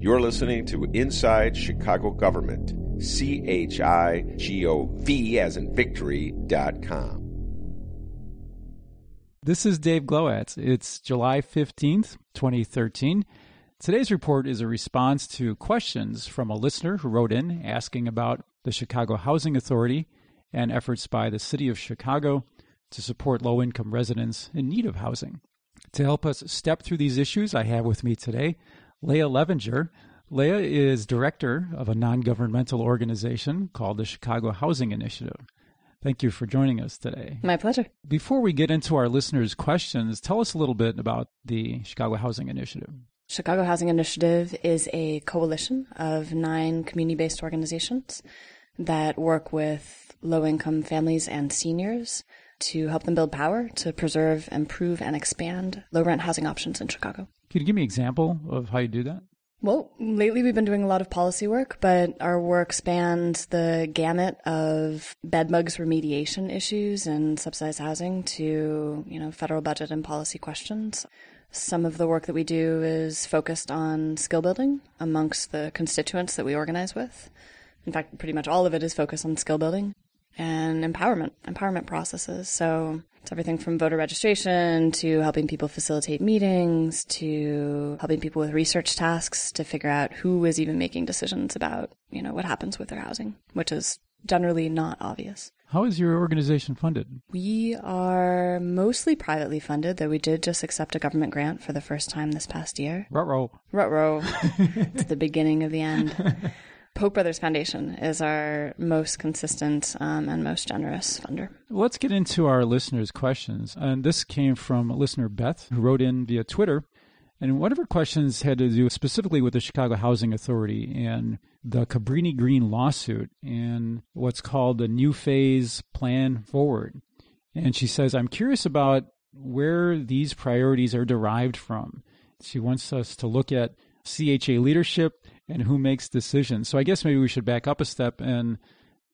You're listening to Inside Chicago Government, C H I G O V as in victory.com. This is Dave Glowacz. It's July 15th, 2013. Today's report is a response to questions from a listener who wrote in asking about the Chicago Housing Authority and efforts by the City of Chicago to support low income residents in need of housing. To help us step through these issues, I have with me today Leah Levinger. Leah is director of a non governmental organization called the Chicago Housing Initiative. Thank you for joining us today. My pleasure. Before we get into our listeners' questions, tell us a little bit about the Chicago Housing Initiative. Chicago Housing Initiative is a coalition of nine community based organizations that work with low income families and seniors to help them build power to preserve, improve, and expand low rent housing options in Chicago. Can you give me an example of how you do that? Well, lately we've been doing a lot of policy work, but our work spans the gamut of bed bugs remediation issues and subsidized housing to, you know, federal budget and policy questions. Some of the work that we do is focused on skill building amongst the constituents that we organize with. In fact, pretty much all of it is focused on skill building and empowerment, empowerment processes. So it's everything from voter registration to helping people facilitate meetings to helping people with research tasks to figure out who is even making decisions about, you know, what happens with their housing, which is generally not obvious. How is your organization funded? We are mostly privately funded, though we did just accept a government grant for the first time this past year. Ruh-roh. Ruh-roh. it's the beginning of the end. Polk Brothers Foundation is our most consistent um, and most generous funder. Let's get into our listeners' questions. And this came from listener Beth, who wrote in via Twitter. And one of her questions had to do specifically with the Chicago Housing Authority and the Cabrini Green lawsuit and what's called the New Phase Plan Forward. And she says, I'm curious about where these priorities are derived from. She wants us to look at CHA leadership and who makes decisions. So I guess maybe we should back up a step and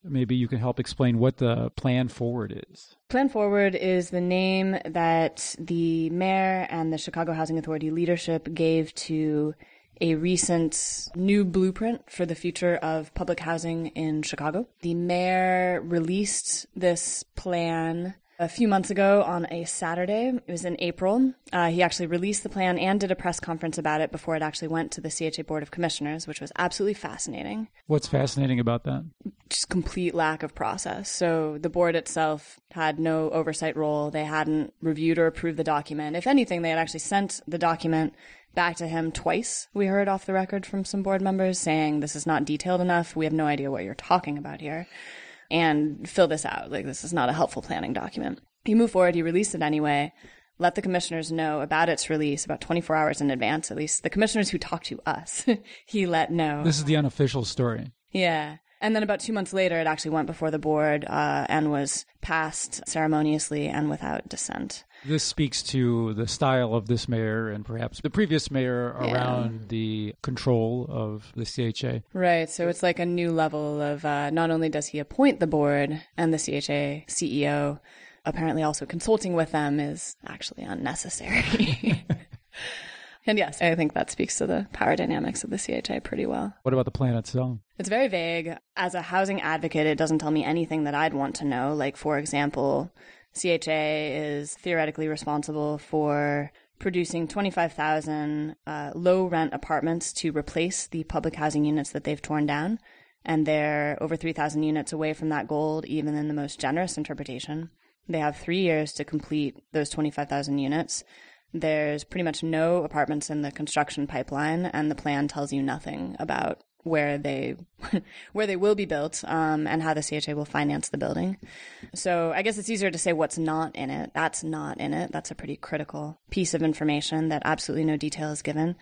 maybe you can help explain what the Plan Forward is. Plan Forward is the name that the mayor and the Chicago Housing Authority leadership gave to a recent new blueprint for the future of public housing in Chicago. The mayor released this plan a few months ago on a Saturday. It was in April. Uh, he actually released the plan and did a press conference about it before it actually went to the CHA Board of Commissioners, which was absolutely fascinating. What's fascinating about that? Just complete lack of process. So the board itself had no oversight role. They hadn't reviewed or approved the document. If anything, they had actually sent the document back to him twice. We heard off the record from some board members saying, This is not detailed enough. We have no idea what you're talking about here and fill this out. Like, this is not a helpful planning document. He moved forward, he released it anyway, let the commissioners know about its release about 24 hours in advance, at least the commissioners who talked to us, he let know. This is the unofficial story. Yeah. And then about two months later, it actually went before the board uh, and was passed ceremoniously and without dissent. This speaks to the style of this mayor and perhaps the previous mayor around the control of the CHA. Right. So it's like a new level of uh, not only does he appoint the board and the CHA CEO, apparently also consulting with them is actually unnecessary. And yes, I think that speaks to the power dynamics of the CHA pretty well. What about the plan itself? It's very vague. As a housing advocate, it doesn't tell me anything that I'd want to know. Like, for example, CHA is theoretically responsible for producing 25,000 uh, low rent apartments to replace the public housing units that they've torn down. And they're over 3,000 units away from that goal, even in the most generous interpretation. They have three years to complete those 25,000 units. There's pretty much no apartments in the construction pipeline, and the plan tells you nothing about where they where they will be built um, and how the CHA will finance the building. So I guess it's easier to say what's not in it. That's not in it. That's a pretty critical piece of information that absolutely no detail is given.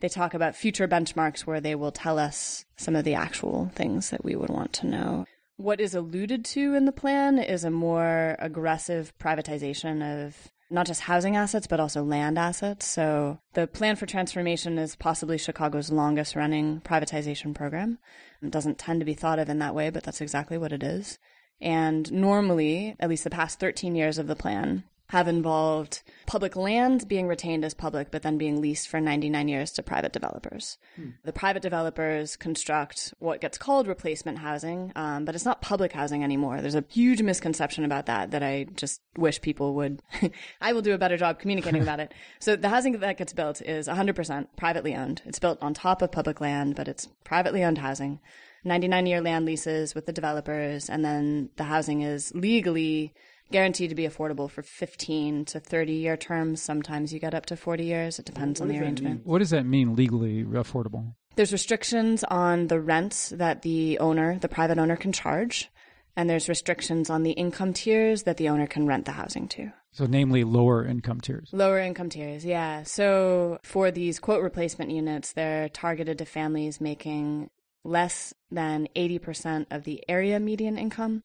They talk about future benchmarks where they will tell us some of the actual things that we would want to know. What is alluded to in the plan is a more aggressive privatization of not just housing assets, but also land assets. So the plan for transformation is possibly Chicago's longest running privatization program. It doesn't tend to be thought of in that way, but that's exactly what it is. And normally, at least the past 13 years of the plan, have involved public land being retained as public, but then being leased for 99 years to private developers. Hmm. The private developers construct what gets called replacement housing, um, but it's not public housing anymore. There's a huge misconception about that that I just wish people would. I will do a better job communicating about it. So the housing that gets built is 100% privately owned. It's built on top of public land, but it's privately owned housing. 99 year land leases with the developers, and then the housing is legally guaranteed to be affordable for 15 to 30 year terms. Sometimes you get up to 40 years. It depends what on the arrangement. What does that mean legally affordable? There's restrictions on the rents that the owner, the private owner, can charge. And there's restrictions on the income tiers that the owner can rent the housing to. So, namely, lower income tiers. Lower income tiers, yeah. So, for these quote replacement units, they're targeted to families making less than 80% of the area median income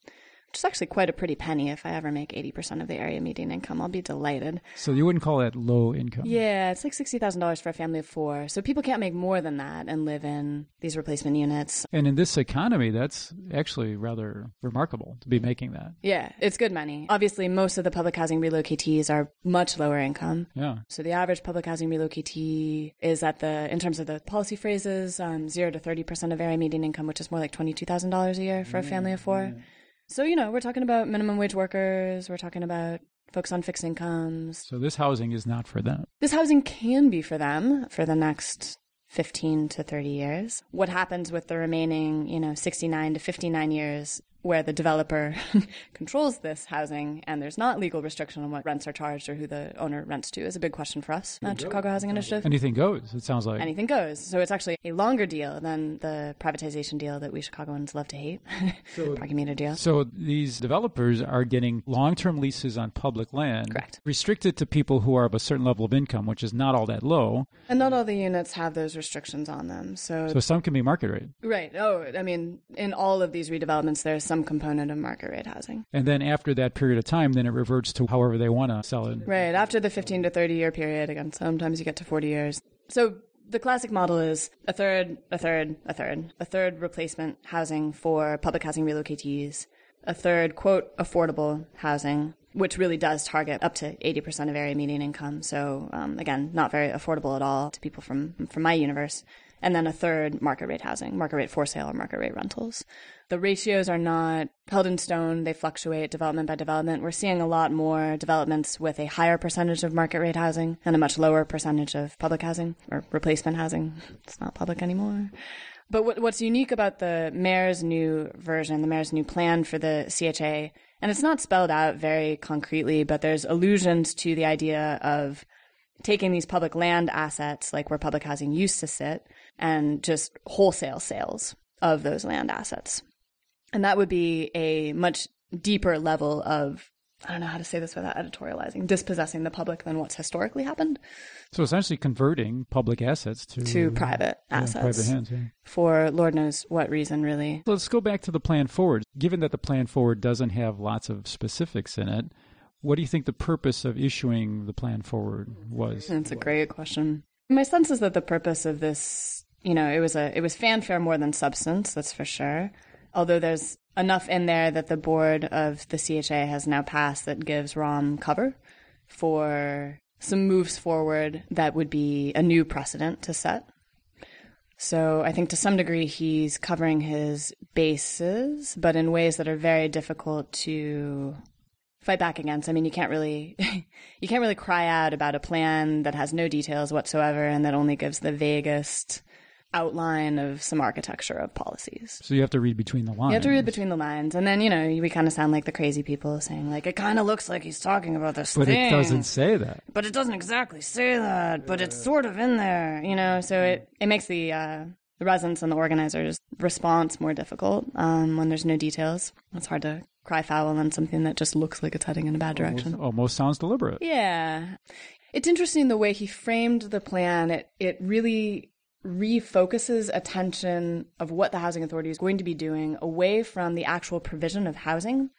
which is actually quite a pretty penny. If I ever make 80% of the area median income, I'll be delighted. So you wouldn't call that low income? Yeah, it's like $60,000 for a family of four. So people can't make more than that and live in these replacement units. And in this economy, that's actually rather remarkable to be making that. Yeah, it's good money. Obviously, most of the public housing relocatees are much lower income. Yeah. So the average public housing relocatee is at the, in terms of the policy phrases, um, 0 to 30% of area median income, which is more like $22,000 a year for a family of four. So, you know, we're talking about minimum wage workers, we're talking about folks on fixed incomes. So, this housing is not for them. This housing can be for them for the next 15 to 30 years. What happens with the remaining, you know, 69 to 59 years where the developer controls this housing and there's not legal restriction on what rents are charged or who the owner rents to is a big question for us at uh, Chicago Housing Initiative. Anything goes, it sounds like. Anything goes. So it's actually a longer deal than the privatization deal that we Chicagoans love to hate, so, parking meter deal. So these developers are getting long-term leases on public land. Correct. Restricted to people who are of a certain level of income, which is not all that low. And not all the units have those restrictions on them. So, so some can be market rate. Right. Oh, I mean, in all of these redevelopments, there's some component of market rate housing. And then after that period of time, then it reverts to however they want to sell it. Right. After the 15 to 30 year period, again, sometimes you get to 40 years. So the classic model is a third, a third, a third, a third replacement housing for public housing relocatees, a third, quote, affordable housing, which really does target up to 80% of area median income. So, um, again, not very affordable at all to people from, from my universe and then a third market rate housing, market rate for sale or market rate rentals. The ratios are not held in stone. They fluctuate development by development. We're seeing a lot more developments with a higher percentage of market rate housing and a much lower percentage of public housing or replacement housing. It's not public anymore. But what, what's unique about the mayor's new version, the mayor's new plan for the CHA, and it's not spelled out very concretely, but there's allusions to the idea of taking these public land assets, like where public housing used to sit, and just wholesale sales of those land assets. And that would be a much deeper level of I don't know how to say this without editorializing, dispossessing the public than what's historically happened. So essentially converting public assets to to private yeah, assets. Private hands, yeah. For Lord knows what reason really. Let's go back to the plan forward. Given that the plan forward doesn't have lots of specifics in it, what do you think the purpose of issuing the plan forward was? That's a great question. My sense is that the purpose of this, you know, it was a it was fanfare more than substance, that's for sure. Although there's enough in there that the board of the CHA has now passed that gives Rahm cover for some moves forward that would be a new precedent to set. So I think to some degree he's covering his bases, but in ways that are very difficult to fight back against. I mean, you can't really you can't really cry out about a plan that has no details whatsoever and that only gives the vaguest outline of some architecture of policies. So you have to read between the lines. You have to read between the lines, and then you know we kind of sound like the crazy people saying like it kind of looks like he's talking about this but thing, it doesn't say that. But it doesn't exactly say that. But it's sort of in there, you know. So it it makes the uh, the residents and the organizers' response more difficult um, when there's no details. It's hard to cry foul on something that just looks like it's heading in a bad direction. Almost, almost sounds deliberate. Yeah. It's interesting the way he framed the plan. It it really refocuses attention of what the housing authority is going to be doing away from the actual provision of housing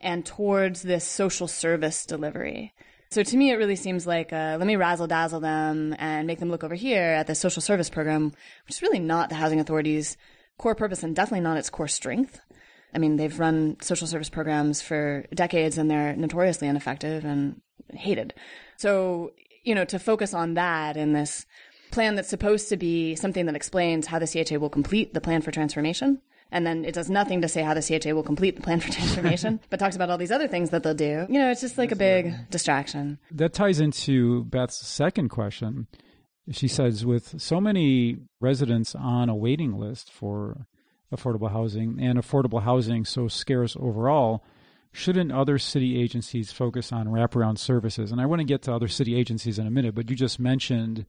and towards this social service delivery. So to me, it really seems like uh, let me razzle dazzle them and make them look over here at the social service program, which is really not the housing authority's core purpose and definitely not its core strength. I mean, they've run social service programs for decades and they're notoriously ineffective and hated. So, you know, to focus on that in this plan that's supposed to be something that explains how the CHA will complete the plan for transformation. And then it does nothing to say how the CHA will complete the plan for transformation, but talks about all these other things that they'll do. You know, it's just like a big distraction. That ties into Beth's second question. She says, with so many residents on a waiting list for affordable housing and affordable housing so scarce overall, shouldn't other city agencies focus on wraparound services? And I want to get to other city agencies in a minute, but you just mentioned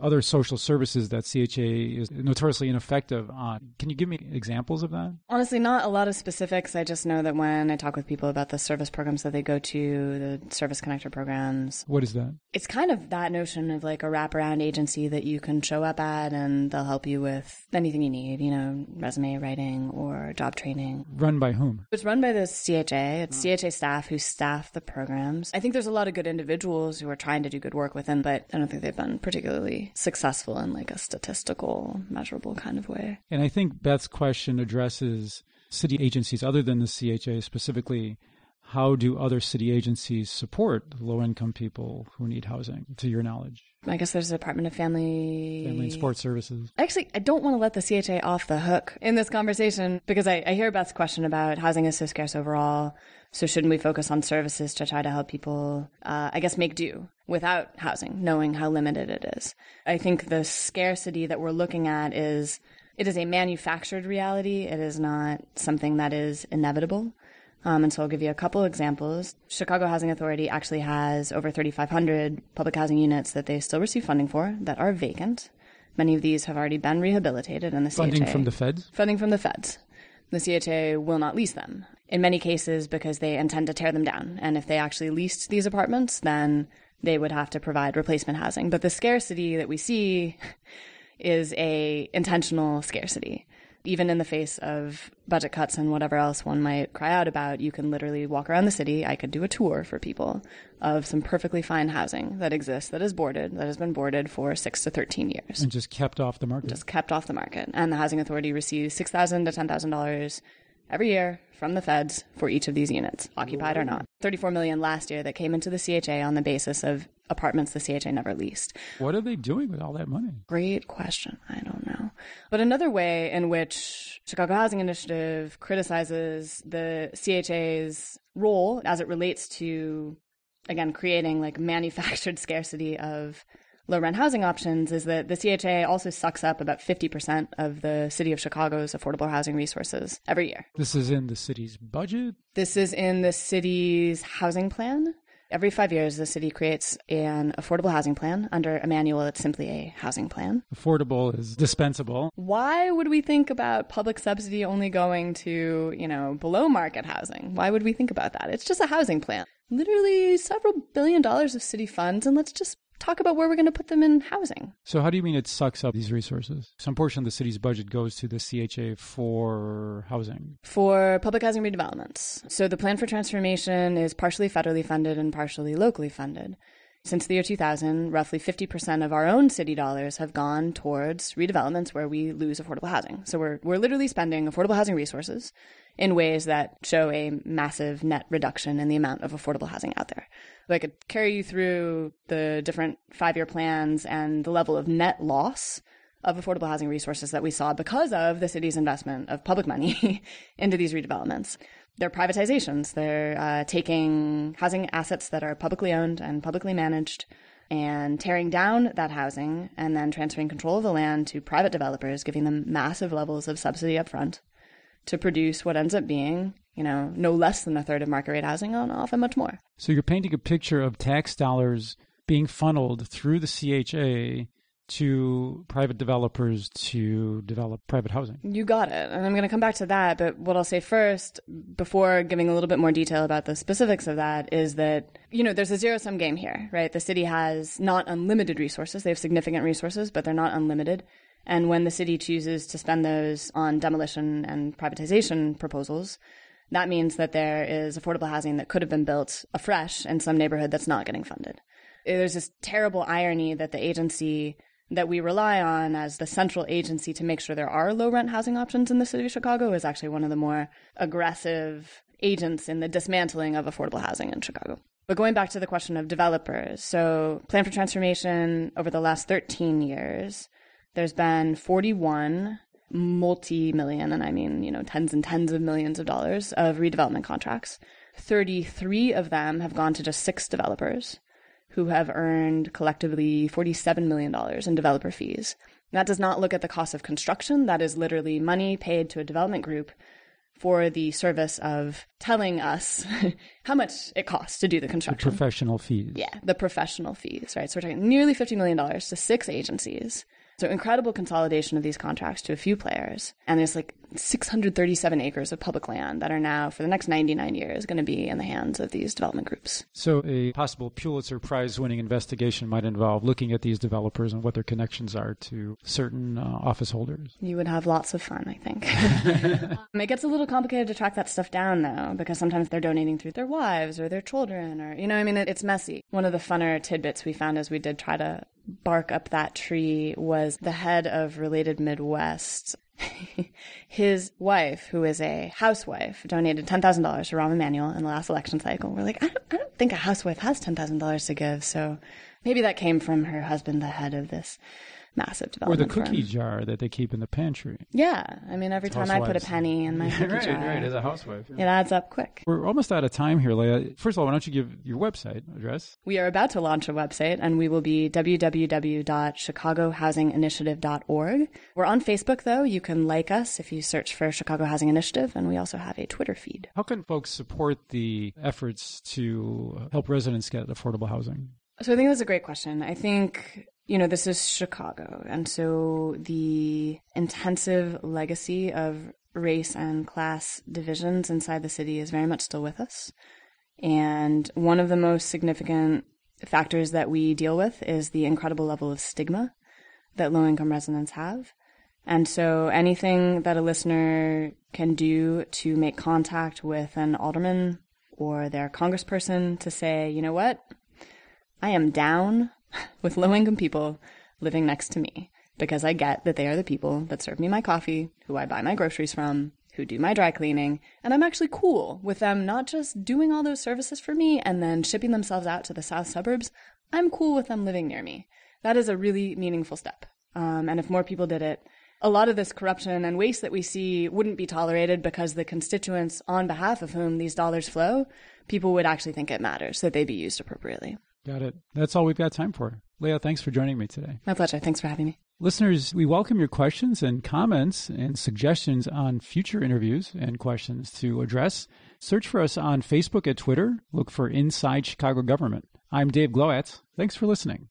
other social services that CHA is notoriously ineffective on. Can you give me examples of that? Honestly, not a lot of specifics. I just know that when I talk with people about the service programs that they go to, the service connector programs. What is that? It's kind of that notion of like a wraparound agency that you can show up at and they'll help you with anything you need, you know, resume writing or job training. Run by whom? It's run by the CHA. It's hmm. CHA staff who staff the programs. I think there's a lot of good individuals who are trying to do good work with them, but I don't think they've been particularly successful in like a statistical, measurable kind of way. And I think Beth's question addresses city agencies other than the CHA specifically. How do other city agencies support low income people who need housing, to your knowledge? I guess there's a Department of Family Family and Support Services. Actually, I don't want to let the CHA off the hook in this conversation because I, I hear Beth's question about housing is so scarce overall. So shouldn't we focus on services to try to help people, uh, I guess, make do without housing, knowing how limited it is? I think the scarcity that we're looking at is it is a manufactured reality. It is not something that is inevitable. Um, and so I'll give you a couple examples. Chicago Housing Authority actually has over 3,500 public housing units that they still receive funding for that are vacant. Many of these have already been rehabilitated, and the Funding CHA from the feds? funding from the feds. The CHA will not lease them in many cases because they intend to tear them down. And if they actually leased these apartments, then they would have to provide replacement housing. But the scarcity that we see is a intentional scarcity. Even in the face of budget cuts and whatever else one might cry out about, you can literally walk around the city. I could do a tour for people of some perfectly fine housing that exists, that is boarded, that has been boarded for six to 13 years And just kept off the market. just kept off the market. And the housing authority receives 6,000 to ten thousand dollars every year from the feds for each of these units, occupied or not. Thirty-four million last year that came into the CHA on the basis of apartments the CHA never leased. what are they doing with all that money? Great question. I don't know. But another way in which Chicago Housing Initiative criticizes the CHA's role as it relates to, again, creating like manufactured scarcity of low rent housing options is that the CHA also sucks up about 50% of the city of Chicago's affordable housing resources every year. This is in the city's budget. This is in the city's housing plan. Every five years, the city creates an affordable housing plan under a manual that's simply a housing plan. Affordable is dispensable. Why would we think about public subsidy only going to, you know, below market housing? Why would we think about that? It's just a housing plan. Literally several billion dollars of city funds, and let's just talk about where we're going to put them in housing. So, how do you mean it sucks up these resources? Some portion of the city's budget goes to the CHA for housing. For public housing redevelopments. So the plan for transformation is partially federally funded and partially locally funded. Since the year 2000, roughly 50% of our own city dollars have gone towards redevelopments where we lose affordable housing. So we're, we're literally spending affordable housing resources in ways that show a massive net reduction in the amount of affordable housing out there. So I could carry you through the different five year plans and the level of net loss of affordable housing resources that we saw because of the city's investment of public money into these redevelopments. They're privatizations. They're uh, taking housing assets that are publicly owned and publicly managed and tearing down that housing and then transferring control of the land to private developers, giving them massive levels of subsidy up front to produce what ends up being, you know, no less than a third of market rate housing and often much more. So, you're painting a picture of tax dollars being funneled through the CHA to private developers to develop private housing. You got it. And I'm going to come back to that. But what I'll say first, before giving a little bit more detail about the specifics of that, is that, you know, there's a zero sum game here, right? The city has not unlimited resources. They have significant resources, but they're not unlimited. And when the city chooses to spend those on demolition and privatization proposals, that means that there is affordable housing that could have been built afresh in some neighborhood that's not getting funded. There's this terrible irony that the agency that we rely on as the central agency to make sure there are low rent housing options in the city of Chicago is actually one of the more aggressive agents in the dismantling of affordable housing in Chicago. But going back to the question of developers, so Plan for Transformation over the last 13 years, there's been 41 multi million, and I mean, you know, tens and tens of millions of dollars of redevelopment contracts. 33 of them have gone to just six developers who have earned collectively $47 million in developer fees. That does not look at the cost of construction. That is literally money paid to a development group for the service of telling us how much it costs to do the construction. The professional fees. Yeah, the professional fees, right? So we're talking nearly $50 million to six agencies so incredible consolidation of these contracts to a few players. And there's like 637 acres of public land that are now, for the next 99 years, going to be in the hands of these development groups. So a possible Pulitzer Prize winning investigation might involve looking at these developers and what their connections are to certain uh, office holders. You would have lots of fun, I think. um, it gets a little complicated to track that stuff down, though, because sometimes they're donating through their wives or their children, or, you know, I mean, it, it's messy. One of the funner tidbits we found as we did try to bark up that tree was the head of Related Midwest. His wife, who is a housewife, donated $10,000 to Rahm Emanuel in the last election cycle. We're like, I don't, I don't think a housewife has $10,000 to give. So maybe that came from her husband, the head of this massive development. Or the cookie firm. jar that they keep in the pantry. Yeah, I mean, every time I put a penny in my cookie right, jar, right, as a housewife, yeah. it adds up quick. We're almost out of time here, Leah. First of all, why don't you give your website address? We are about to launch a website, and we will be www.chicagohousing.initiative.org. We're on Facebook, though. You can like us if you search for Chicago Housing Initiative, and we also have a Twitter feed. How can folks support the efforts to help residents get affordable housing? So I think that's a great question. I think you know, this is Chicago. And so the intensive legacy of race and class divisions inside the city is very much still with us. And one of the most significant factors that we deal with is the incredible level of stigma that low income residents have. And so anything that a listener can do to make contact with an alderman or their congressperson to say, you know what? I am down with low income people living next to me because I get that they are the people that serve me my coffee, who I buy my groceries from, who do my dry cleaning, and I'm actually cool with them not just doing all those services for me and then shipping themselves out to the south suburbs. I'm cool with them living near me. That is a really meaningful step. Um, and if more people did it, a lot of this corruption and waste that we see wouldn't be tolerated because the constituents on behalf of whom these dollars flow, people would actually think it matters that they be used appropriately. Got it. That's all we've got time for. Leah, thanks for joining me today. My pleasure. Thanks for having me. Listeners, we welcome your questions and comments and suggestions on future interviews and questions to address. Search for us on Facebook and Twitter. Look for Inside Chicago Government. I'm Dave Glowacz. Thanks for listening.